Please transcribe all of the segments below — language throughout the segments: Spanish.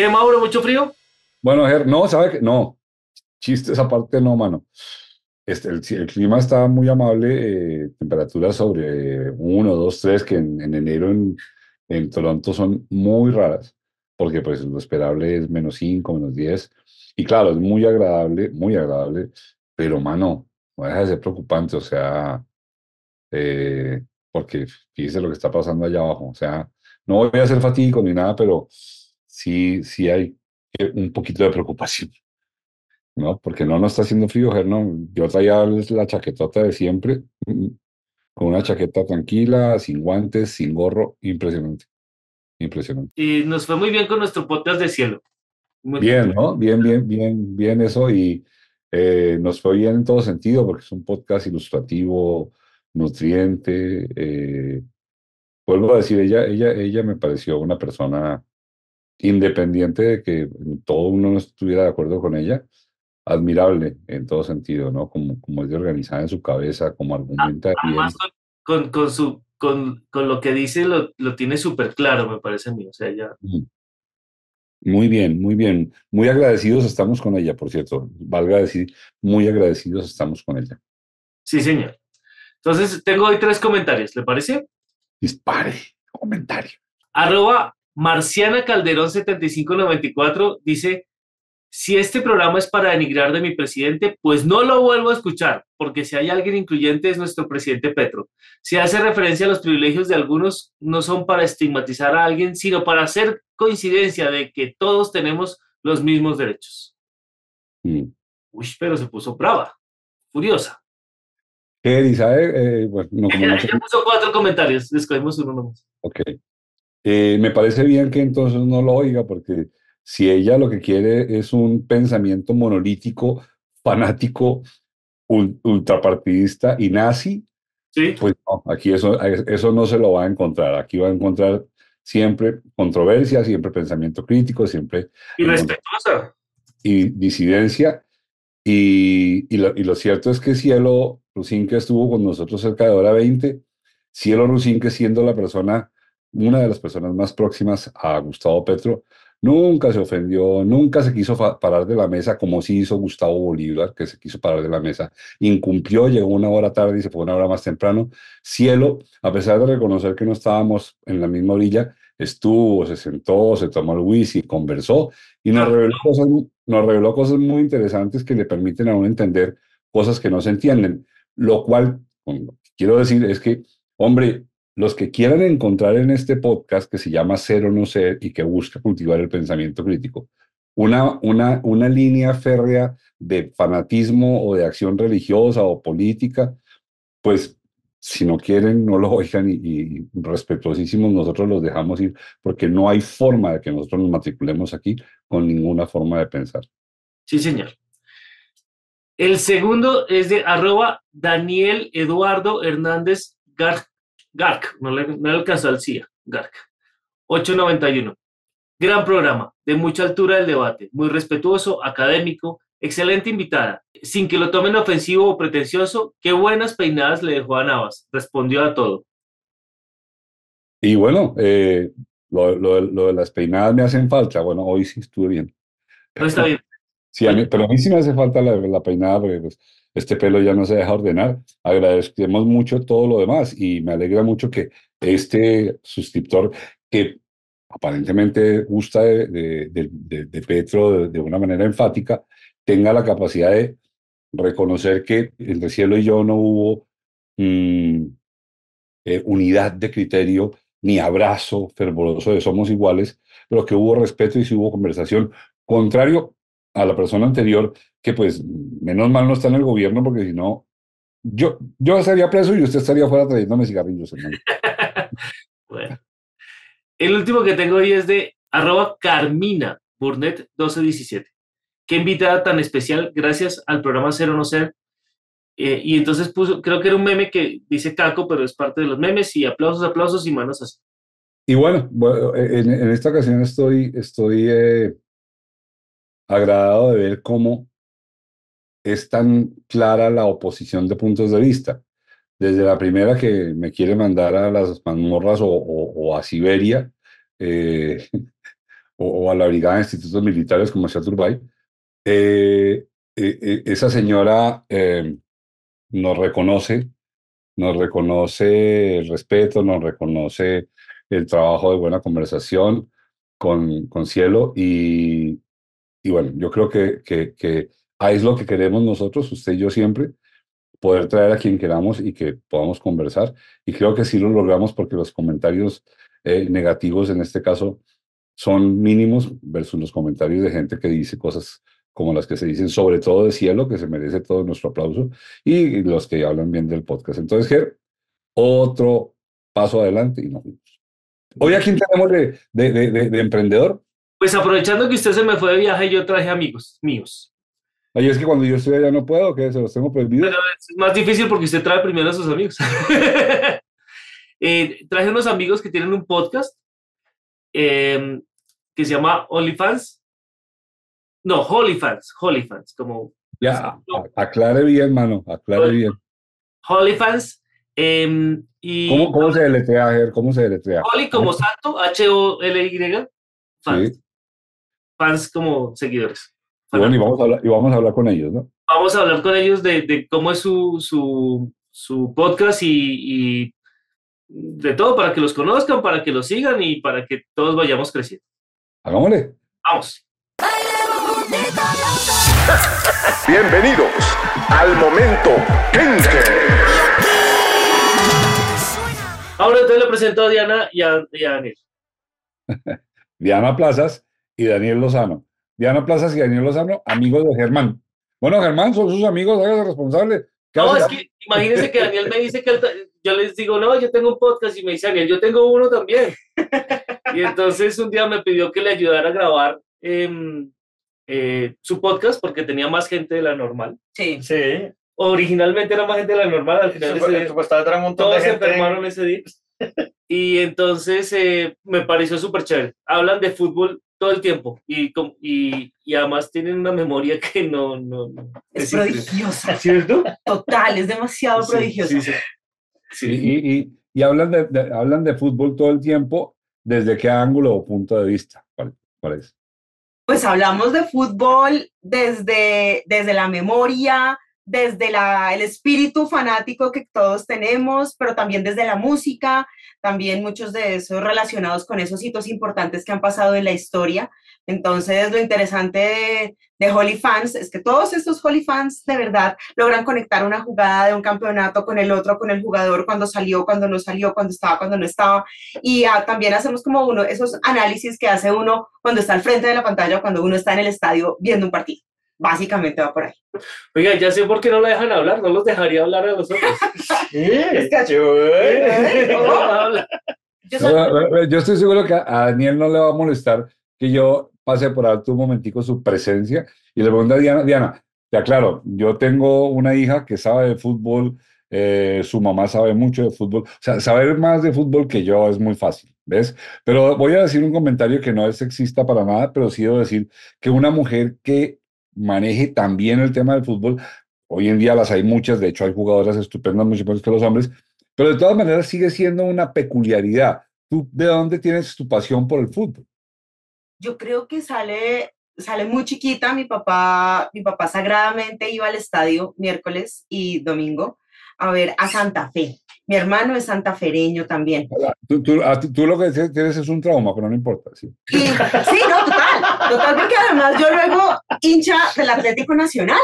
¿Qué, Mauro? ¿Mucho frío? Bueno, Ger, no, ¿sabe qué? No, chiste esa parte no, mano. Este, el, el clima está muy amable, eh, temperaturas sobre 1, 2, 3, que en, en enero en, en, Toronto son muy raras, porque pues lo esperable es menos 5, menos 10. Y claro, es muy agradable, muy agradable, pero mano, no deja de ser preocupante, o sea, eh, porque fíjese lo que está pasando allá abajo, o sea, no voy a hacer fatídico ni nada, pero sí, sí hay un poquito de preocupación. ¿no? Porque no nos está haciendo frío, ¿no? Yo traía la chaquetota de siempre, con una chaqueta tranquila, sin guantes, sin gorro, impresionante. Impresionante. Y nos fue muy bien con nuestro podcast de cielo. Muy bien, bien, ¿no? Bien, bien, bien, bien eso. Y eh, nos fue bien en todo sentido, porque es un podcast ilustrativo, nutriente. Eh, vuelvo a decir, ella, ella, ella me pareció una persona independiente de que todo uno no estuviera de acuerdo con ella, admirable en todo sentido, ¿no? Como, como es de organizada en su cabeza, como argumenta Además, Con, con, su, con, con, lo que dice lo, lo tiene súper claro, me parece a mí. O sea, ya... Muy bien, muy bien. Muy agradecidos estamos con ella, por cierto. Valga decir, muy agradecidos estamos con ella. Sí, señor. Entonces, tengo hoy tres comentarios, ¿le parece? Dispare, comentario. Arroba Marciana Calderón 7594 dice, si este programa es para denigrar de mi presidente, pues no lo vuelvo a escuchar, porque si hay alguien incluyente es nuestro presidente Petro. Si hace referencia a los privilegios de algunos, no son para estigmatizar a alguien, sino para hacer coincidencia de que todos tenemos los mismos derechos. Mm. Uy, pero se puso brava, furiosa. ¿Qué ¿sabe? Eh, bueno, no, como no ya puso cuatro comentarios, escogimos uno nomás. Ok. Eh, me parece bien que entonces no lo oiga, porque si ella lo que quiere es un pensamiento monolítico, fanático, ultrapartidista y nazi, ¿Sí? pues no, aquí eso, eso no se lo va a encontrar. Aquí va a encontrar siempre controversia, siempre pensamiento crítico, siempre... Y respetuosa. Y disidencia. Y, y, lo, y lo cierto es que Cielo Rusinque estuvo con nosotros cerca de hora 20. Cielo Rusinque siendo la persona, una de las personas más próximas a Gustavo Petro, Nunca se ofendió, nunca se quiso parar de la mesa como sí hizo Gustavo Bolívar, que se quiso parar de la mesa. Incumplió, llegó una hora tarde y se fue una hora más temprano. Cielo, a pesar de reconocer que no estábamos en la misma orilla, estuvo, se sentó, se tomó el whisky, conversó y nos reveló cosas, nos reveló cosas muy interesantes que le permiten a uno entender cosas que no se entienden. Lo cual, quiero decir, es que, hombre, los que quieran encontrar en este podcast que se llama Ser o No Ser y que busca cultivar el pensamiento crítico, una, una, una línea férrea de fanatismo o de acción religiosa o política, pues si no quieren, no lo oigan y, y, respetuosísimos, nosotros los dejamos ir, porque no hay forma de que nosotros nos matriculemos aquí con ninguna forma de pensar. Sí, señor. El segundo es de arroba Daniel Eduardo Hernández Gar Garc, no le, no le alcanzó al CIA, Garc. 891. Gran programa, de mucha altura del debate, muy respetuoso, académico, excelente invitada. Sin que lo tomen ofensivo o pretencioso, qué buenas peinadas le dejó a Navas. Respondió a todo. Y bueno, eh, lo, lo, lo, de las peinadas me hacen falta. Bueno, hoy sí estuve bien. No está bien. Sí, a mí, pero a mí sí me hace falta la, la peinada porque pues, este pelo ya no se deja ordenar. Agradecemos mucho todo lo demás y me alegra mucho que este suscriptor que aparentemente gusta de, de, de, de Petro de, una manera enfática, tenga la capacidad de reconocer que entre Cielo y yo no hubo mmm, eh, unidad de criterio ni abrazo fervoroso de somos iguales, pero que hubo respeto y sí hubo conversación, contrario a la persona anterior, que pues menos mal no está en el gobierno, porque si no, yo, yo estaría preso y usted estaría fuera trayéndome cigarrillos, hermano. bueno. El último que tengo hoy es de arroba Carmina Burnett 1217. Qué invitada tan especial, gracias al programa Cero No Ser. Eh, y entonces puso, creo que era un meme que dice Caco, pero es parte de los memes, y aplausos, aplausos y manos así. Y bueno, bueno en, en, esta ocasión estoy, estoy eh, agradado de ver cómo es tan clara la oposición de puntos de vista. Desde la primera que me quiere mandar a las mazmorras o, o, o a Siberia, eh, o, a la Brigada de Institutos Militares como sea Turbay, eh, eh, esa señora nos reconoce, nos reconoce el respeto, nos reconoce el trabajo de buena conversación con, con Cielo y, y bueno, yo creo que, que, que ahí es lo que queremos nosotros, usted y yo siempre, poder traer a quien queramos y que podamos conversar. Y creo que sí lo logramos porque los comentarios eh, negativos en este caso son mínimos versus los comentarios de gente que dice cosas como las que se dicen, sobre todo de cielo, que se merece todo nuestro aplauso, y los que hablan bien del podcast. Entonces, Ger, otro paso adelante y nos fuimos. Hoy, ¿a quién tenemos de, de, de, de emprendedor? Pues aprovechando que usted se me fue de viaje, yo traje amigos míos. Ay, es que cuando yo estoy allá no puedo, que se los tengo prohibidos. Pero es más difícil porque usted trae primero a sus amigos. eh, traje unos amigos que tienen un podcast eh, que se llama OnlyFans. No, Holyfans, Holyfans, como... Ya, aclare bien, mano, aclare bien. Holyfans. Eh, y, ¿Cómo, ¿Cómo, se deletrea, ¿Cómo se deletrea? Holy como santo, H-O-L-Y, fans. Sí. Fans como seguidores. Y bueno, y vamos, a hablar, y vamos a hablar con ellos, ¿no? Vamos a hablar con ellos de, de cómo es su, su, su podcast y, y, de todo para que los conozcan, para que los sigan y para que todos vayamos creciendo. Hagámosle. Vamos. Bienvenidos al momento Ahora entonces le presento a Diana y a, y a Daniel. Diana Plazas y Daniel Lozano. Diana Plazas y Daniel Lozano, amigos de Germán. Bueno, Germán, son sus amigos, hágase responsable. No, es que imagínense que Daniel me dice que yo les digo, no, yo tengo un podcast y me dice Daniel, yo tengo uno también. y entonces un día me pidió que le ayudara a grabar eh, eh, su podcast porque tenía más gente de la normal. Sí. Sí. Originalmente era más gente de la normal, al final ese, supuestamente era un montón todos de se enfermaron ese día. y entonces eh, me pareció súper chévere. Hablan de fútbol todo el tiempo y, y, y, además tienen una memoria que no... no, no es, es prodigiosa. ¿Cierto? Total, es demasiado sí, prodigiosa. Sí, sí. sí. Y, y, y, hablan, de, de, hablan de fútbol todo el tiempo, ¿desde qué ángulo o punto de vista? ¿Cuál, cuál es? Pues hablamos de fútbol desde, desde la memoria, desde el espíritu fanático que todos tenemos, pero también desde la música, también muchos de esos relacionados con esos hitos importantes que han pasado en la historia. Entonces, lo interesante de, de Holy Fans es que todos estos Holy Fans de verdad logran conectar una jugada de un campeonato con el otro, con el jugador, cuando salió, cuando no salió, cuando estaba, cuando no estaba. Y ah, también hacemos como uno, esos análisis que hace uno cuando está al frente de la pantalla, cuando uno está en el estadio viendo un partido básicamente va por ahí. Oiga, ya sé por qué no la dejan hablar, no los dejaría hablar a los otros. es que yo, yo, estoy seguro que a Daniel no le va a molestar que yo pase por alto un momentico su presencia y le pregunto a Diana, Diana, ya claro, yo tengo una hija que sabe de fútbol, eh, su mamá sabe mucho de fútbol, o sea, saber más de fútbol que yo es muy fácil, ¿ves? Pero voy a decir un comentario que no es sexista para nada, pero sí debo decir que una mujer que maneje también el tema del fútbol. Hoy en día las hay muchas, de hecho hay jugadoras estupendas, mucho más que los hombres, pero de todas maneras sigue siendo una peculiaridad. ¿Tú de dónde tienes tu pasión por el fútbol? Yo creo que sale, sale muy chiquita. Mi papá, mi papá sagradamente iba al estadio miércoles y domingo a ver a Santa Fe. Mi hermano es santafereño también. Tú, tú, lo que tienes es un trauma, pero no importa. Sí, y, sí no, total. Total, porque además yo luego hincha del Atlético Nacional.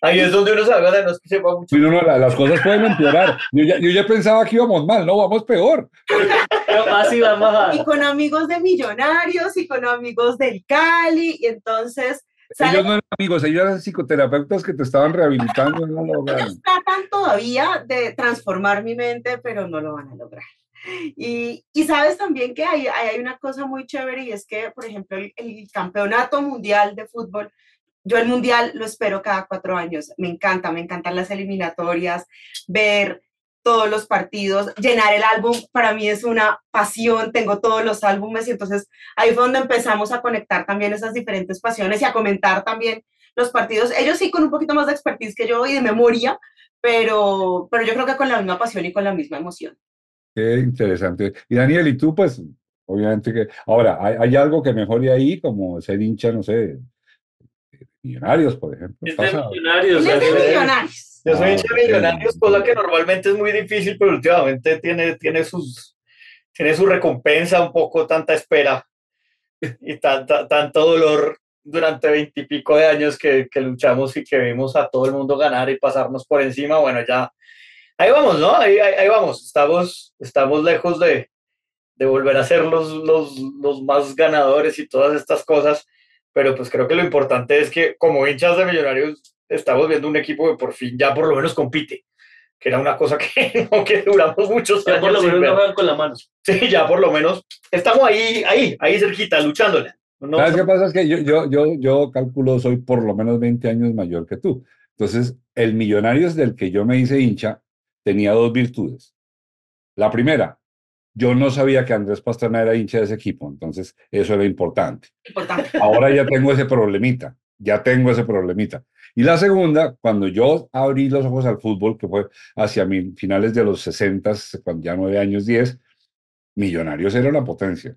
Ahí es donde uno se haga de no es que sepa mucho. Las cosas pueden empeorar. Yo ya, yo ya pensaba que íbamos mal, no, vamos peor. No, así vamos a... Y con amigos de Millonarios y con amigos del Cali, y entonces ¿Sale? Ellos no eran amigos, ellos eran psicoterapeutas que te estaban rehabilitando. No lo ellos tratan todavía de transformar mi mente, pero no lo van a lograr. Y, sabes también que hay, hay, una cosa muy chévere y es que, por ejemplo, el, el, campeonato mundial de fútbol, yo el mundial lo espero cada cuatro años. Me encanta, me encantan las eliminatorias, ver todos los partidos, llenar el álbum para mí es una pasión, tengo todos los álbumes y entonces ahí fue donde empezamos a conectar también esas diferentes pasiones y a comentar también los partidos, ellos sí con un poquito más de expertise que yo y de memoria, pero, pero yo creo que con la misma pasión y con la misma emoción. Qué interesante. Y Daniel, ¿y tú pues Obviamente que. Ahora, ¿hay, hay algo que mejore ahí, como ser hincha, no sé, millonarios, por ejemplo? Es de ¿Pasa? millonarios. Es de millonarios. Yo soy Ah, hincha de millonarios, cosa que normalmente es muy difícil, pero últimamente tiene, tiene, sus, tiene su recompensa, un poco tanta espera y tanta, tanto dolor durante veintipico de años que, que luchamos y que vimos a todo el mundo ganar y pasarnos por encima. Bueno, ya ahí vamos, ¿no? Ahí, ahí, ahí vamos. Estamos, estamos lejos de, de volver a ser los, los, los más ganadores y todas estas cosas, pero pues creo que lo importante es que como hinchas de millonarios estamos viendo un equipo que por fin ya por lo menos compite, que era una cosa que, no, que duramos muchos Ya por años lo sin menos ver. no juegan con la mano. Sí, ya por lo menos estamos ahí, ahí, ahí cerquita, luchándola. No, ¿Sabes qué pasa? Es que yo, yo, yo, yo calculo, soy por lo menos 20 años mayor que tú. Entonces, el Millonarios del que yo me hice hincha tenía dos virtudes. La primera, yo no sabía que Andrés Pastrana era hincha de ese equipo, entonces eso era importante. Importante. Ahora ya tengo ese problemita, ya tengo ese problemita. Y la segunda, cuando yo abrí los ojos al fútbol, que fue hacia finales de los 60, cuando ya nueve años, 10, Millonarios era una potencia.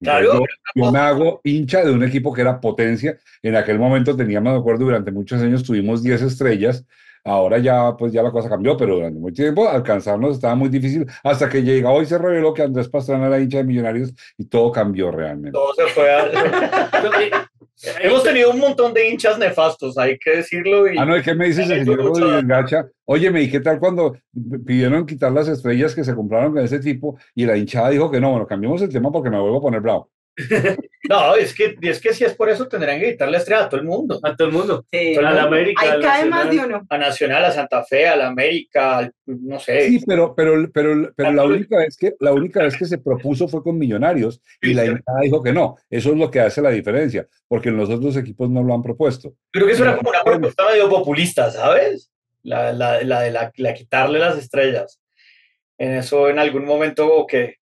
Claro. yo, yo me hago hincha de un equipo que era potencia. En aquel momento teníamos, me acuerdo, durante muchos años tuvimos 10 estrellas. Ahora ya, pues ya la cosa cambió, pero durante mucho tiempo alcanzarnos estaba muy difícil hasta que llegó y se reveló que Andrés Pastrana era hincha de Millonarios y todo cambió realmente. Todo se fue a- Hemos tenido un montón de hinchas nefastos, hay que decirlo. Y... Ah, no, ¿y qué me dices el señor Rodríguez. Gacha? Óyeme, ¿y qué tal cuando pidieron quitar las estrellas que se compraron con ese tipo y la hinchada dijo que no? Bueno, cambiemos el tema porque me vuelvo a poner bravo. No, es que, es que si es por eso tendrían que quitarle estrella a todo el mundo. A todo el mundo. Sí. A la América. Ahí cae más de uno. A Nacional, a Santa Fe, a la América, al- no sé. Sí, pero, pero, pero, pero la única vez que la única vez que se propuso fue con Millonarios y la hinchada dijo que no. Eso es lo que hace la diferencia, porque los otros equipos no lo han propuesto. Creo que eso era como una propuesta medio populista, ¿sabes? La, la, la de la, la quitarle las estrellas. En eso en algún momento que,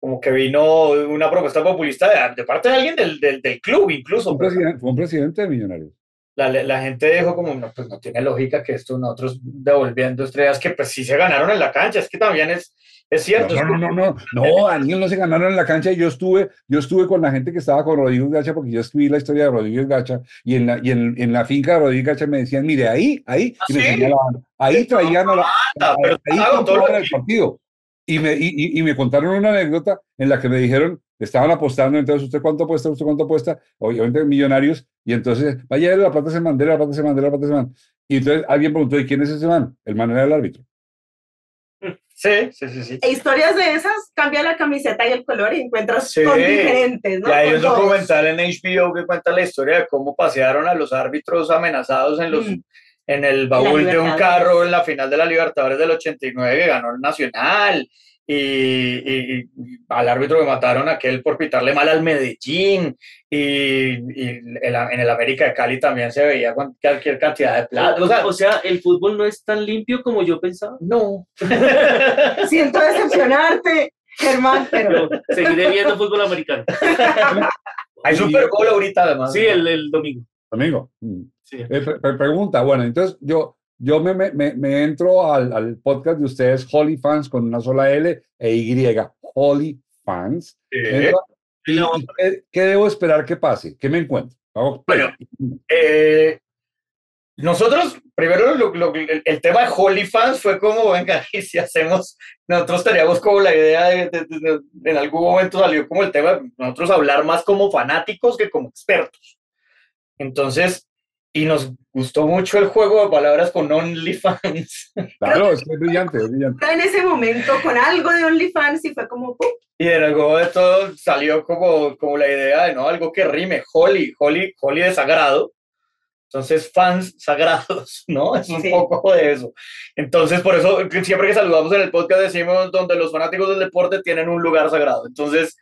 como que vino una propuesta populista de, de parte de alguien del, del, del club incluso. un, presidente, fue un presidente de Millonarios. La, la gente dijo como, no, pues no tiene lógica que esto nosotros devolviendo estrellas que pues sí se ganaron en la cancha, es que también es, es cierto. No, no, no, no, no, Daniel no se ganaron en la cancha. y Yo estuve, yo estuve con la gente que estaba con Rodríguez Gacha porque yo escribí la historia de Rodríguez Gacha y en la, y en, en la finca de Rodríguez Gacha me decían, mire, ahí, ahí, y me ¿Ah, señalaban, ahí traían a la, Ah, ahí el partido. Y me, y, y- y me contaron una anécdota en la que me dijeron, estaban apostando, entonces, ¿usted cuánto apuesta? ¿Usted cuánto apuesta? Obviamente millonarios, y entonces, vaya, la plata se mandela, la plata se mandela, la plata se man. Y entonces alguien preguntó, ¿y quién es ese man? El man era el árbitro. Sí, sí, sí, sí. E historias de esas, cambia la camiseta y el color y encuentras Sí. con diferentes, ¿no? Y hay un documental en HBO que cuenta la historia de cómo pasearon a los árbitros amenazados en, los, Mm. En el baúl de un carro en la final de la Libertadores del 89 que ganó el Nacional. Y, y- y al árbitro que mataron aquel por pitarle mal al Medellín. Y, y el- en el América de Cali también se veía con cualquier cantidad de plata. O sea, O sea, el fútbol no es tan limpio como yo pensaba. no. Siento decepcionarte, Germán, pero Pero seguiré viendo fútbol americano. Hay Super Bowl ahorita además. Sí, el, el domingo. Amigo. Mm. Sí. Eh, pre- pre- pregunta, bueno, entonces yo, yo me, me- me, entro al, al podcast de ustedes, Holy Fans, con una sola L e Y, Holy Fans. Entro, y- y ¿qué, qué debo esperar que pase? ¿Qué me encuentro? Hago play. Eh, nosotros, primero, lo- lo- el, tema de Holy Fans fue como, venga, y si hacemos, nosotros teníamos como la idea de, de- de- de- en algún momento salió como el tema nosotros hablar más como fanáticos que como expertos. Entonces, y nos gustó mucho el juego de palabras con OnlyFans. Claro, es que es brillante, es brillante. en ese momento con algo de OnlyFans y fue como, ¡pum! Y en algún momento salió como, como la idea de no algo que rime, Holy, Holy, Holy de sagrado. Entonces, fans sagrados, ¿no? Es un Sí. poco de eso. Entonces, por eso siempre que saludamos en el podcast decimos donde los fanáticos del deporte tienen un lugar sagrado. Entonces,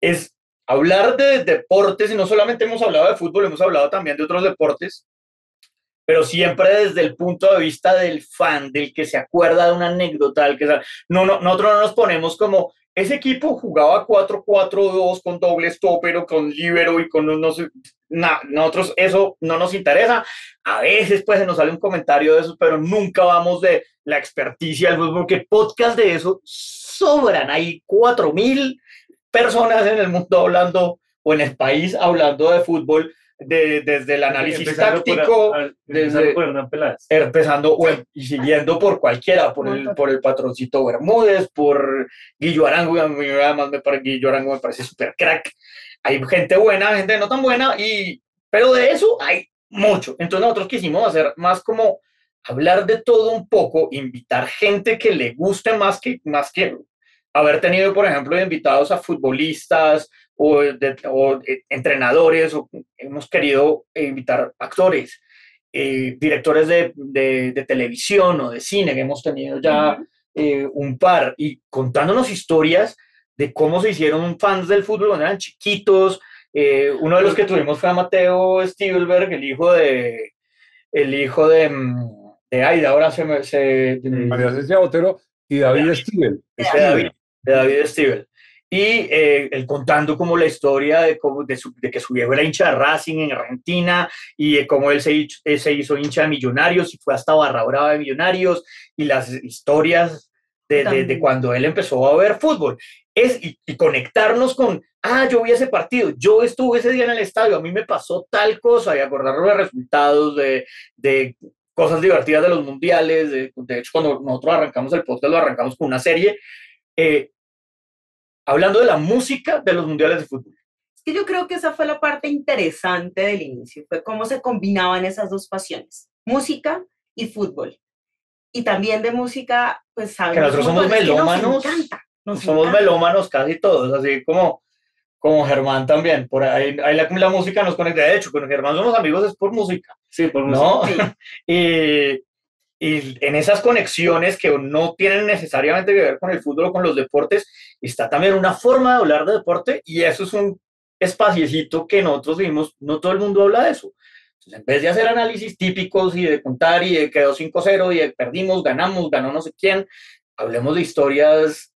es hablar de deportes, y no solamente hemos hablado de fútbol, hemos hablado también de otros deportes, pero siempre desde el punto de vista del fan, del que se acuerda de una anécdota, que no, no, nosotros no nos ponemos como ese equipo jugaba 4-4-2 con doble stopper con libero y con no sé, na- nosotros eso no nos interesa. A veces pues se nos sale un comentario de eso, pero nunca vamos de la experticia del fútbol, porque podcast de eso sobran, hay 4000 personas en el mundo hablando o en el país hablando de fútbol de, desde el análisis Empezando táctico, empezando desde- o y siguiendo por cualquiera, por el, por el patroncito Bermúdez, por Guillo Arango, además me parece, Guillo Arango me parece súper crack. Hay gente buena, gente no tan buena, y, pero de eso hay mucho. Entonces nosotros quisimos hacer más como hablar de todo un poco, invitar gente que le guste más que, más que haber tenido, por ejemplo, invitados a futbolistas o, de- o, eh, entrenadores, o hemos querido invitar actores, eh, directores de, de- de televisión o de cine, que hemos tenido ya eh, un par, y contándonos historias de cómo se hicieron fans del fútbol cuando eran chiquitos. Eh, uno de los que tuvimos fue a Mateo Stivelberg, el hijo de, el hijo de, mm, de Aida, ahora se me... Se, María Cecilia Botero y David Stivel. de David, de David Stivel. Y eh, él contando como la historia de, cómo, de, su- de que su viejo era hincha de Racing en Argentina y de cómo él se, hizo- él se hizo hincha de Millonarios y fue hasta Barra Brava de Millonarios y las historias de, de- de También. cuando él empezó a ver fútbol. Es, y, y conectarnos con, ah, yo vi ese partido, yo estuve ese día en el estadio, a mí me pasó tal cosa y acordarnos de resultados, de, de cosas divertidas de los mundiales. De, de hecho, cuando nosotros arrancamos el podcast, lo arrancamos con una serie eh, hablando de la música de los mundiales de fútbol. Es que yo creo que esa fue la parte interesante del inicio, fue cómo se combinaban esas dos pasiones, música y fútbol. Y también de música, pues sabemos nosotros un somos que nos melómanos, encanta, nos Somos encanta. melómanos casi todos, así como, como Germán también. Por ahí, ahí la, la música nos conecta. De hecho, con Germán somos amigos es por música, Sí, por ¿no? música. y, y en esas conexiones que no tienen necesariamente que ver con el fútbol o con los deportes, está también una forma de hablar de deporte y eso es un espaciecito que nosotros vimos, no todo el mundo habla de eso. Entonces, en vez de hacer análisis típicos y de contar y de quedó 5-0 y de perdimos, ganamos, ganó no sé quién, hablemos de historias,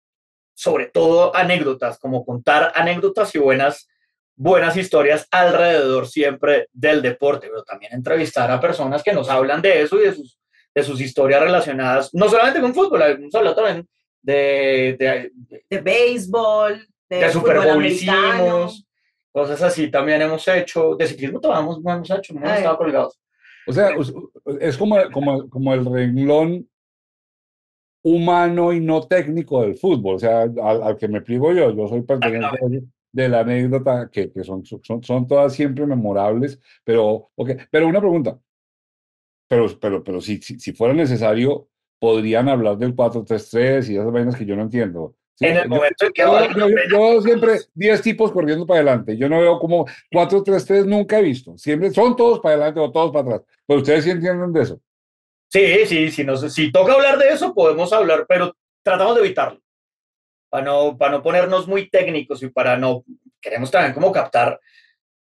sobre todo anécdotas, como contar anécdotas y buenas, buenas historias alrededor siempre del deporte, pero también entrevistar a personas que nos hablan de eso y de sus, de sus historias relacionadas, no solamente con fútbol, hemos hablado también de, de, De béisbol, de, de Super Bowl hicimos, cosas así también hemos hecho, de ciclismo todavía hemos, no hemos hecho, no hemos estado colgados. O sea, es como, como, como el renglón humano y no técnico del fútbol. O sea, al, al que me pliego yo, yo soy perteneciente de la anécdota que, que son, son, son todas siempre memorables, pero, okay, pero una pregunta. Pero, pero, pero si, si, si fuera necesario, podrían hablar del 4-3-3 y esas vainas que yo no entiendo. ¿sí? En el Yo- momento en que yo, yo- yo veo siempre 10 tipos corriendo para adelante. Yo no veo como 4-3-3, nunca he visto. Siempre son todos para adelante o todos para atrás. Pero ustedes sí entienden de eso. Sí, sí, sí, nos, si toca hablar de eso, podemos hablar, pero tratamos de evitarlo. Para no, para no ponernos muy técnicos y para no. Queremos también como captar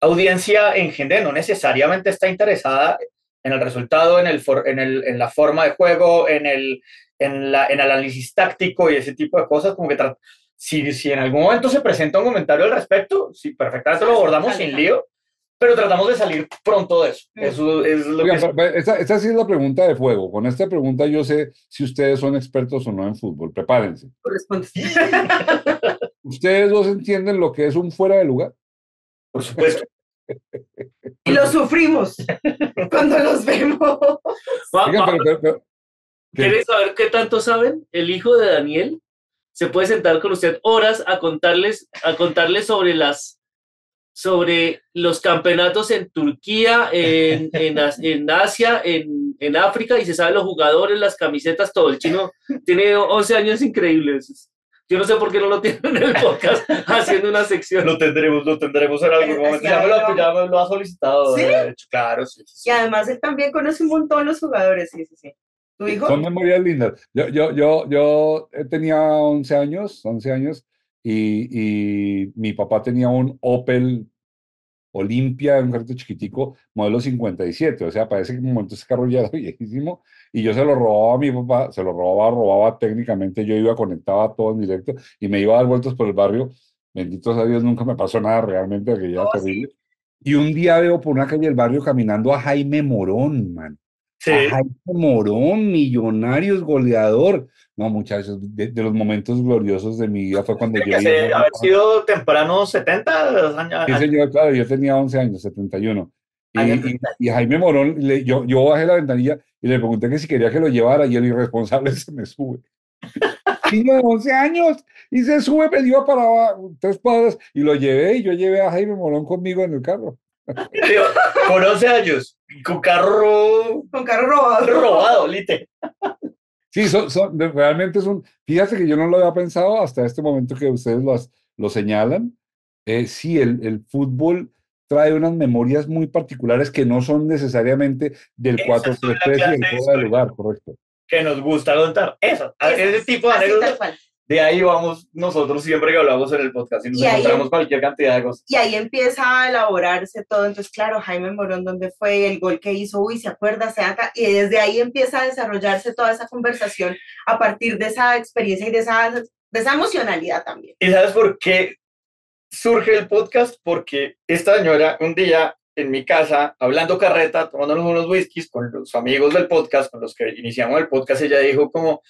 audiencia en general, no necesariamente está interesada en el resultado, en, el for- en, el, en la forma de juego, en el, en, la, en el análisis táctico y ese tipo de cosas, como que si, si en algún momento se presenta un comentario al respecto, sí, perfectamente lo abordamos sin lío, pero tratamos de salir pronto de eso. Mm. Eso es lo Oigan, que... esta, esta sí es la pregunta de fuego. Con esta pregunta yo sé si ustedes son expertos o no en fútbol. Prepárense. ¿Ustedes dos entienden lo que es un fuera de lugar? Por supuesto. Y lo sufrimos cuando los vemos. Pero- pero- pero- ¿qué? ¿Quieres saber qué tanto saben? El hijo de Daniel se puede sentar con usted horas a contarles, a contarles sobre las sobre los campeonatos en Turquía, en, en, en Asia, en, en África, y se sabe los jugadores, las camisetas, todo. El chino tiene 11 años increíbles. Yo no sé por qué no lo tienen en el podcast haciendo una sección. Lo tendremos, lo tendremos en algún momento. Ya me lo, algo. ya me lo ha solicitado. ¿Sí? de hecho, claro, sí, sí, sí. Y además él también conoce un montón los jugadores, sí, sí, sí. ¿Tu hijo? Son memorias lindas. Yo, yo, yo, yo eh, tenía 11 años, 11 años, y, y mi papá tenía un Opel Olimpia, un carrito chiquitico, modelo 57. O sea, parece que en un momento ese carro ya era viejísimo. Y yo se lo robaba a mi papá, se lo robaba, robaba técnicamente. Yo iba, conectaba todo en directo y me iba a dar vueltas por el barrio. Bendito sea Dios, nunca me pasó nada realmente, que ya Oh, terrible. Y un día veo por una calle del barrio caminando a Jaime Morón, man. Sí. a Jaime Morón, millonarios, goleador. No, muchachos, de, de los momentos gloriosos de mi vida fue cuando yo se- a- haber sido temprano 70 años. Sí, señor, claro, yo tenía 11 años, 71. Y, y, y Jaime Morón, le- yo, yo bajé la ventanilla y le pregunté que si quería que lo llevara y el irresponsable se me sube. Niño de 11 años y se sube, me iba para abajo, tres cuadras y lo llevé y yo llevé a Jaime Morón conmigo en el carro. Digo, Con 11 años, con carro Con carro robado. robado, lite. Sí, son, son- realmente es un, fíjate que yo no lo había pensado hasta este momento que ustedes lo, lo señalan. Eh, sí, el, el fútbol trae unas memorias muy particulares que no son necesariamente del Esa 4 es una 3 y del de fuera de historia. lugar, correcto. Que nos gusta contar. Eso, ese tipo de anécdotas. De ahí vamos nosotros siempre que hablamos en el podcast y nos Y ahí- encontramos cualquier cantidad de cosas. Y ahí empieza a elaborarse todo. Entonces, claro, Jaime Morón, ¿dónde fue el gol que hizo? Uy, ¿se acuerda? Se ata- Y desde ahí empieza a desarrollarse toda esa conversación a partir de esa experiencia y de esa, de esa emocionalidad también. ¿Y sabes por qué surge el podcast? Porque esta señora un día en mi casa, hablando carreta, tomándonos unos whiskies con los amigos del podcast, con los que iniciamos el podcast, ella dijo como,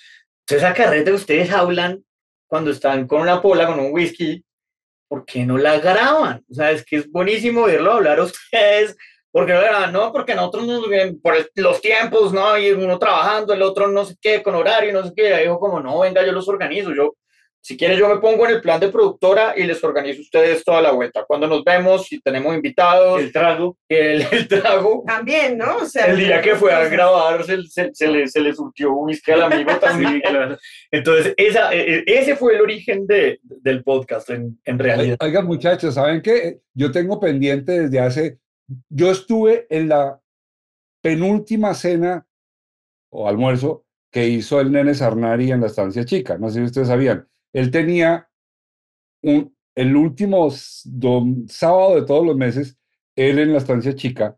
esa carreta que ustedes hablan cuando están con una pola, con un whisky, ¿por qué no la graban? O sea, es que es buenísimo verlo hablar a ustedes. ¿Por qué no la graban? No, porque nosotros, nos- por el- los tiempos, ¿no? Y uno trabajando, el otro no sé qué, con horario, no sé qué. Ella dijo como, no, venga, yo los organizo. Yo, si quieren, yo me pongo en el plan de productora y les organizo a ustedes toda la vuelta. Cuando nos vemos, si tenemos invitados, El trago. el, el trago. También, ¿no? O sea, El día que fue a grabar, se, se- se le, se le surtió whisky al amigo también. Sí, claro. Entonces, esa, e- e- ese fue el origen de, del podcast, en, en realidad. Oigan, muchachos, ¿saben qué? Yo tengo pendiente desde hace. Yo estuve en la penúltima cena o almuerzo que hizo el nene Sarnari en la estancia chica. No sé si ustedes sabían. Él tenía un, el último sábado de todos los meses, él en la estancia chica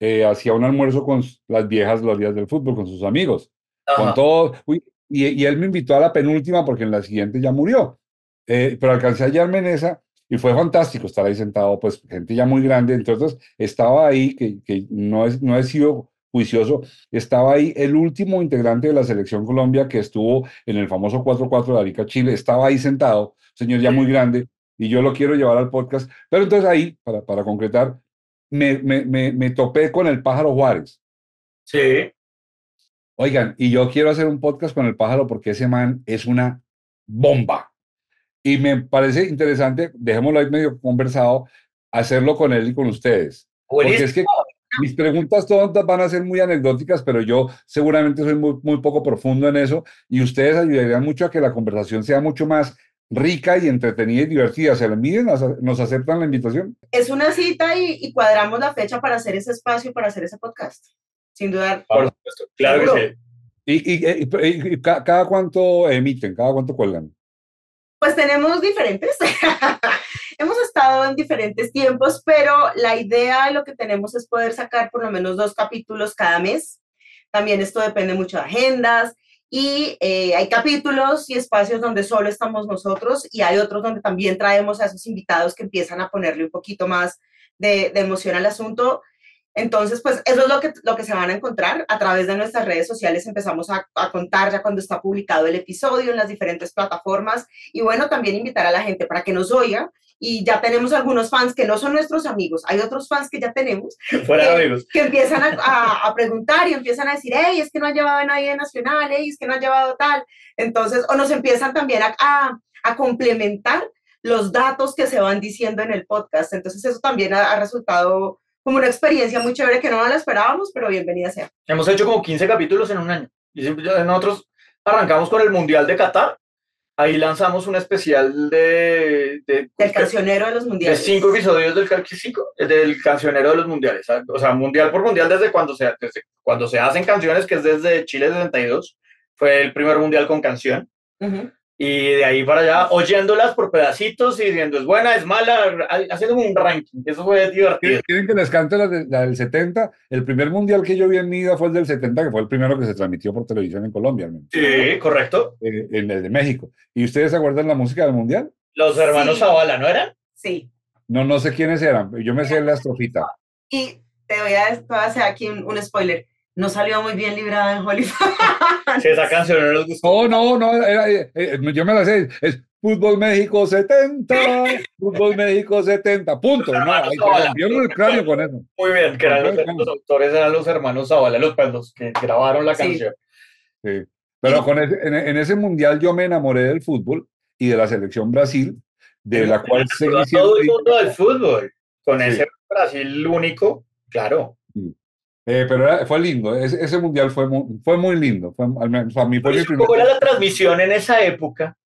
eh, hacía un almuerzo con las viejas glorias del fútbol, con sus amigos con Ajá. todo. uy, y, y él me invitó a la penúltima porque en la siguiente ya murió. Eh, pero alcancé a hallarme en esa y fue fantástico estar ahí sentado, pues gente ya muy grande. Entonces estaba ahí, que, que no, es, no he sido juicioso, estaba ahí el último integrante de la selección Colombia que estuvo en el famoso 4-4 de Arica, Chile, estaba ahí sentado, señor ya muy grande, y yo lo quiero llevar al podcast. Pero entonces ahí, para, para concretar, me, me, me, me topé con el pájaro Juárez. Sí. Oigan, y yo quiero hacer un podcast con el pájaro porque ese man es una bomba. Y me parece interesante, dejémoslo ahí medio conversado, hacerlo con él y con ustedes. Porque es que mis preguntas todas van a ser muy anecdóticas, pero yo seguramente soy muy, muy poco profundo en eso y ustedes ayudarían mucho a que la conversación sea mucho más rica y entretenida y divertida. ¿Se la miden? ¿Nos aceptan la invitación? Es una cita y, y cuadramos la fecha para hacer ese espacio, para hacer ese podcast. Sin duda. Por supuesto, claro que sí. ¿Y, y- y- y ca- cada cuánto emiten? ¿Cada cuánto cuelgan? Pues tenemos diferentes. Hemos estado en diferentes tiempos, pero la idea de lo que tenemos es poder sacar por lo menos dos capítulos cada mes. También esto depende mucho de agendas y eh, hay capítulos y espacios donde solo estamos nosotros y hay otros donde también traemos a esos invitados que empiezan a ponerle un poquito más de, de emoción al asunto. Entonces, pues eso es lo que, lo que se van a encontrar. A través de nuestras redes sociales empezamos a, a contar ya cuando está publicado el episodio en las diferentes plataformas y bueno, también invitar a la gente para que nos oiga. Y ya tenemos algunos fans que no son nuestros amigos, hay otros fans que ya tenemos Fuera Eh, amigos. que empiezan a, a- a preguntar y empiezan a decir, hey, es que no ha llevado a nadie de nacional, hey, es que no ha llevado tal. Entonces, o nos empiezan también a, a, a complementar los datos que se van diciendo en el podcast. Entonces, eso también ha, ha resultado como una experiencia muy chévere que no la esperábamos, pero bienvenida sea. Hemos hecho como 15 capítulos en un año. Y siempre- nosotros arrancamos con el Mundial de Qatar. Ahí lanzamos un especial de, de, Del cancionero de los de mundiales. cinco episodios del, cinco, del cancionero de los mundiales. O sea, mundial por mundial desde cuando, se, desde cuando se hacen canciones, que es desde Chile 62. Fue el primer mundial con canción. Ujú. Y de ahí para allá, oyéndolas por pedacitos y diciendo es buena, es mala, haciendo un ranking. Eso fue divertido. ¿Quieren que les cante la, de- la del 70? El primer mundial que yo vi en mi vida fue el del 70, que fue el primero que se transmitió por televisión en Colombia, menos, Sí, correcto. eh, en el de México. ¿Y ustedes se acuerdan la música del mundial? Los hermanos Sí. Zavala, ¿no eran? Sí. No, no sé quiénes eran. Yo me sé la estrofita. Y te voy a, te voy a hacer aquí un, un spoiler. No salió muy bien librada en Hollywood. Si esa canción no nos gustó. No, no, no, era- eh, eh, yo me la sé, es Fútbol México 70, Fútbol México 70, punto. No, ahí se rompieron el cráneo con eso. Muy bien, que eran los, los autores eran los hermanos Zavala, los, pues, los que grabaron la Sí. canción. Sí. Pero con ese- en, en ese mundial yo me enamoré del fútbol y de la selección Brasil, de la cual siendo todo el mundo del fútbol, con Sí. ese Brasil único, claro. Eh, pero era- fue lindo, ese, ese mundial fue muy, fue muy lindo. Fue, al menos para mí fue mi primer- ¿Cómo era la transmisión en esa época?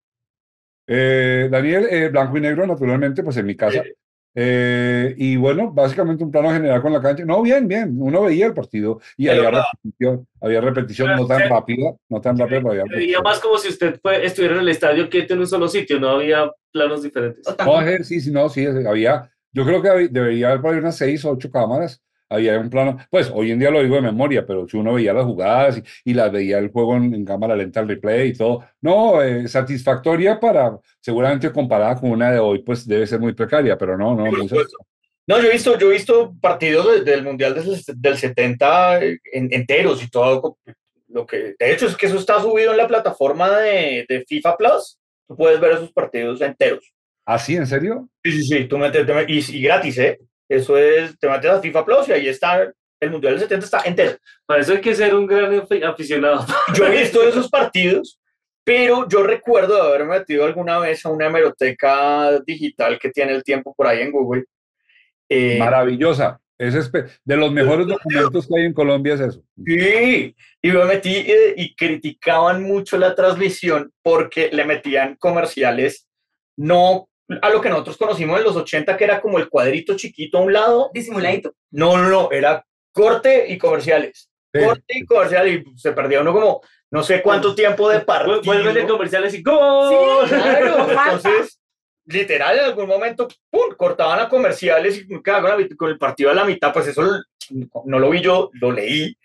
Eh, Daniel, eh, blanco y negro, naturalmente, pues en mi casa. Sí. Eh, y bueno, básicamente un plano general con la cancha. No, bien, bien. Uno veía el partido y Pero había no. repetición, había repetición no tan sí. rápida, no tan rápida, pero había Se veía repetición. más como si usted fue- estuviera en el estadio quieto en un solo sitio, no había planos diferentes. O No, eh, sí, sí, no, sí, había, yo creo que había- debería haber por ahí unas seis o ocho cámaras, había un plano, pues hoy en día lo digo de memoria, pero si uno veía las jugadas y, y las veía el juego en, en cámara lenta, el replay y todo, no, eh, satisfactoria para, seguramente comparada con una de hoy, pues debe ser muy precaria, pero no, no. No, yo he visto, yo he visto partidos de- del Mundial del, del 70 en- enteros y todo. Lo que, de hecho, es que eso está subido en la plataforma de, de FIFA Plus. Tú puedes ver esos partidos enteros. ¿Así, en serio? Sí, sí, sí. Tú metes, te met- y, y gratis, ¿eh? Eso es, te metes a FIFA Plus y ahí está, el Mundial del 70 está entero. Para eso hay que ser un gran afi- aficionado. Yo he visto esos partidos, pero yo recuerdo de haberme metido alguna vez a una hemeroteca digital que tiene el tiempo por ahí en Google. Eh, Maravillosa. Es de los mejores documentos que hay en Colombia es eso. Sí, y me metí eh, y criticaban mucho la transmisión porque le metían comerciales no a lo que nosotros conocimos en los 80, que era como el cuadrito chiquito a un lado. Disimuladito. No, no, no, era corte y comerciales. Sí. Corte y comerciales, y se perdía uno como no sé cuánto tiempo de partido. Vuelven de comerciales y ¡Gol! Sí, Claro, No entonces, literal, en algún momento, ¡pum! cortaban a comerciales y con, el partido a la mitad, pues eso no lo vi yo, lo leí,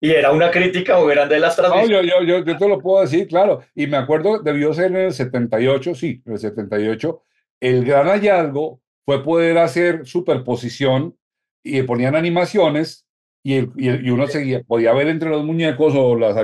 y era una crítica muy grande de las No, transmisiones. yo, yo, yo, yo te lo puedo decir, claro. Y me acuerdo, debió ser en el 78, sí, en el 78. El gran hallazgo fue poder hacer superposición y ponían animaciones y, el- y, el- y uno seguía, podía ver entre los muñecos o las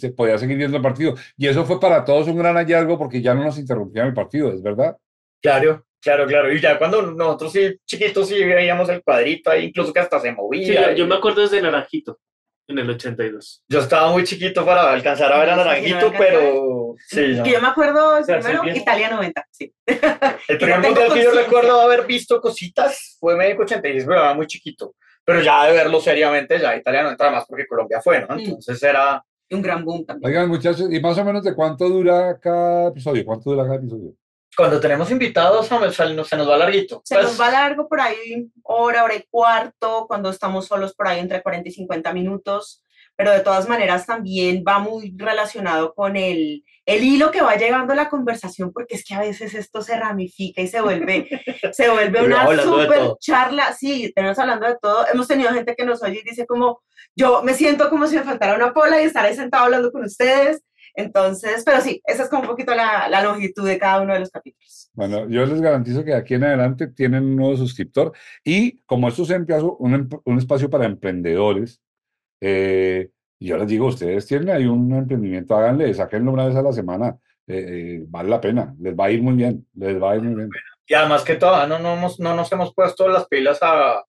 se- podía seguir viendo el partido. Y eso fue para todos un gran hallazgo porque ya no nos interrumpían el partido, ¿es verdad? Claro, claro, claro. Y ya cuando nosotros sí, chiquitos sí veíamos el cuadrito ahí, incluso que hasta se Sí, movía. yo, me acuerdo desde Naranjito, en el 82. yo estaba muy chiquito para alcanzar a ver a sí, Naranjito, pero sí, no. Que yo me acuerdo el primero. Italia 90, sí. El primer mundial que yo recuerdo haber visto cositas fue México 86, pero era muy chiquito. Pero ya de verlo seriamente, ya Italia no entra más porque Colombia fue, ¿no? Mm. Entonces era. Un gran boom también. Oigan, muchachos, ¿y más o menos de cuánto dura cada episodio? ¿Cuánto dura cada episodio? Cuando tenemos invitados, se nos se nos va larguito. Se Pues, nos va largo por ahí hora, hora y cuarto, cuando estamos solos por ahí entre 40 y 50 minutos, pero de todas maneras también va muy relacionado con el, el hilo que va llegando a la conversación, porque es que a veces esto se ramifica y se vuelve, se vuelve una super charla. Sí, tenemos hablando de todo. Hemos tenido gente que nos oye y dice como, yo me siento como si me faltara una pola y estar ahí sentado hablando con ustedes. Entonces, pero sí, esa es como un poquito la, la longitud de cada uno de los capítulos. Bueno, yo les garantizo que de aquí en adelante tienen un nuevo suscriptor y como esto es un, em- un espacio para emprendedores, eh, yo les digo, ustedes tienen ahí un emprendimiento, háganle, sáquenlo una vez a la semana, eh, eh, vale la pena, les va a ir muy bien, les va a ir muy bien. Y además que todavía no, no, hemos- no nos hemos puesto las pilas a, a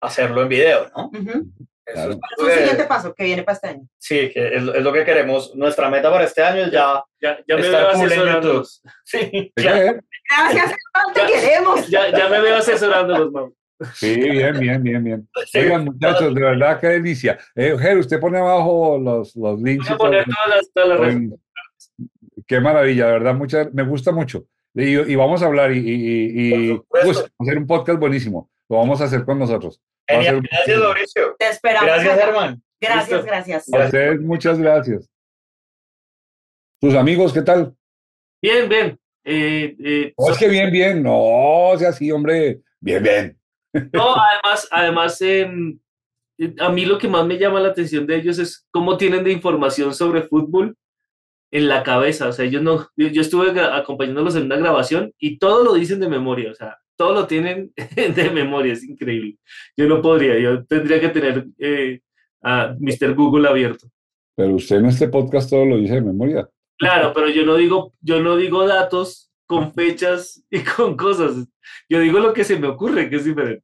hacerlo en video, ¿no? Ujú. Eso Claro. es Es que- siguiente paso que viene para este año. sí, que es, es lo que queremos. Nuestra meta para este año es ya. Ya, ya me Estar veo full en asesorándolos. Sí. Gracias, te queremos. Ya, ya me veo asesorándolos, Mau. Sí, bien, bien, bien, bien. Oigan, muchachos, de verdad, qué delicia. Eh, Ger, usted pone abajo los, los links. Voy a poner todas las, todas las Qué maravilla, de verdad, mucha, me gusta mucho. Y, y vamos a hablar y, y- y- pues, hacer un podcast buenísimo. Lo vamos a hacer con nosotros. Genial. Gracias, Mauricio. Te esperamos. Gracias. Germán. Gracias, Listo. gracias. A ustedes, muchas gracias. Sus amigos, ¿qué tal? Bien, bien. Eh, eh, No, es que bien, bien. No, o sea, sí, hombre. Bien, bien. No, además, además em, eh, a mí lo que más me llama la atención de ellos es cómo tienen de información sobre fútbol en la cabeza. O sea, ellos no, yo, yo estuve acompañándolos en una grabación y todo lo dicen de memoria. O sea, todo lo tienen de memoria. Es increíble. Yo no podría. Yo tendría que tener eh, a Mr. Google abierto. Pero usted en este podcast todo lo dice de memoria. Claro, pero yo no digo, yo no digo datos con fechas y con cosas. Yo digo lo que se me ocurre, que es diferente.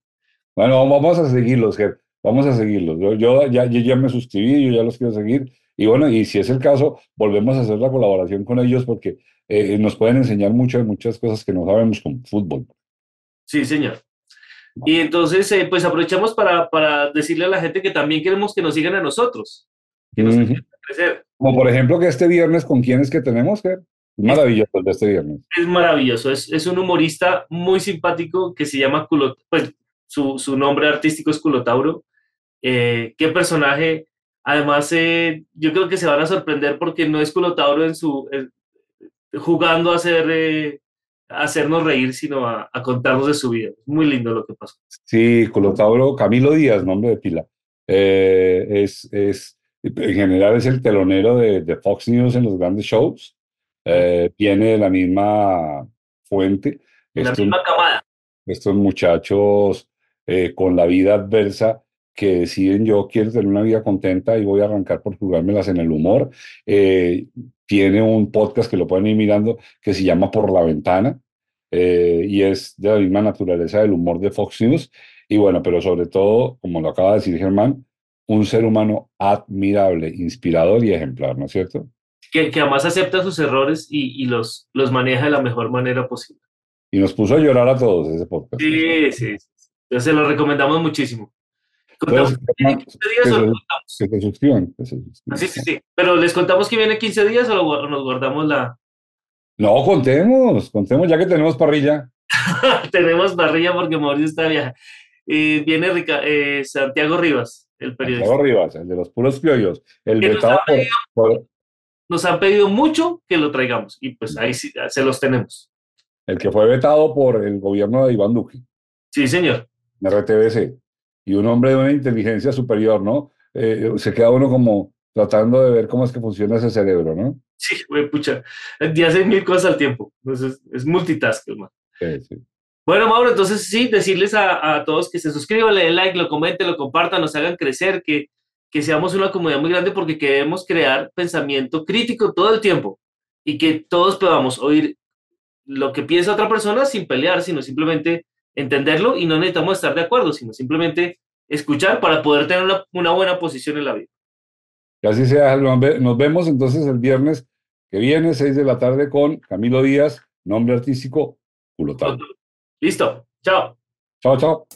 Bueno, vamos a seguirlos. Vamos a seguirlos. Yo, yo ya, yo ya me suscribí, yo ya los quiero seguir. Y bueno, y si es el caso, volvemos a hacer la colaboración con ellos porque eh, nos pueden enseñar muchas, muchas cosas que no sabemos con fútbol. Sí, señor. Y entonces, eh, pues aprovechamos para, para decirle a la gente que también queremos que nos sigan a nosotros. Que nos ayuden a crecer. Como por ejemplo que este viernes, ¿con quién es que tenemos, Ger? Maravilloso el de este viernes. Es maravilloso. Es, es un humorista muy simpático que se llama Culot, pues su, su nombre artístico es Culotauro. Eh, qué personaje. Además, eh, yo creo que se van a sorprender porque no es Culotauro en su eh, jugando a hacer eh, a hacernos reír, sino a, a contarnos de su vida. Muy lindo lo que pasó. Sí, Colotauro, Camilo Díaz, nombre de pila. Es, es, en general es el telonero de, de Fox News en los grandes shows. Viene de la misma fuente. En la Estos, misma camada. estos muchachos con la vida adversa que deciden yo quiero tener una vida contenta y voy a arrancar por jugármelas en el humor. Eh, tiene un podcast que lo pueden ir mirando que se llama Por la Ventana eh, y es de la misma naturaleza del humor de Fox News. Y bueno, pero sobre todo, como lo acaba de decir Germán, un ser humano admirable, inspirador y ejemplar, ¿no es cierto? Que, que además acepta sus errores y, y los, los maneja de la mejor manera posible. Y nos puso a llorar a todos ese podcast. Sí, sí. sí. Entonces se lo recomendamos muchísimo. ¿Contamos que viene 15 días o lo que- contamos? Que se suscriban. que se suscriban. Ah, Sí, sí, sí. Pero les contamos que viene 15 días o, lo gua- o nos guardamos la. No, contemos, contemos ya que tenemos parrilla. Tenemos barrilla porque Mauricio está de viaje. Eh, viene Rica- eh, Santiago Rivas, el periodista. Santiago Rivas, el de los puros criollos, el nos vetado ha por, pedido- por- Nos han pedido mucho que lo traigamos y pues ahí sí, se los tenemos. el que fue vetado por el gobierno de Iván Duque, Sí, señor. en RTBC, y un hombre de una inteligencia superior, ¿no? Eh, se queda uno como tratando de ver cómo es que funciona ese cerebro, ¿no? Sí, güey, pucha. Ya hace mil cosas al tiempo. Entonces es multitask, hermano. Sí, sí. Bueno, Mauro, entonces sí, decirles a, a todos que se suscriban, le den like, lo comenten, lo compartan, nos hagan crecer, que, que seamos una comunidad muy grande porque queremos crear pensamiento crítico todo el tiempo y que todos podamos oír lo que piensa otra persona sin pelear, sino simplemente entenderlo y no necesitamos estar de acuerdo, sino simplemente escuchar para poder tener una, una buena posición en la vida. Así sea, nos vemos entonces el viernes que viene, 6 de la tarde, con Camilo Díaz, nombre artístico, Culotán. Listo, chao. Chao, chao.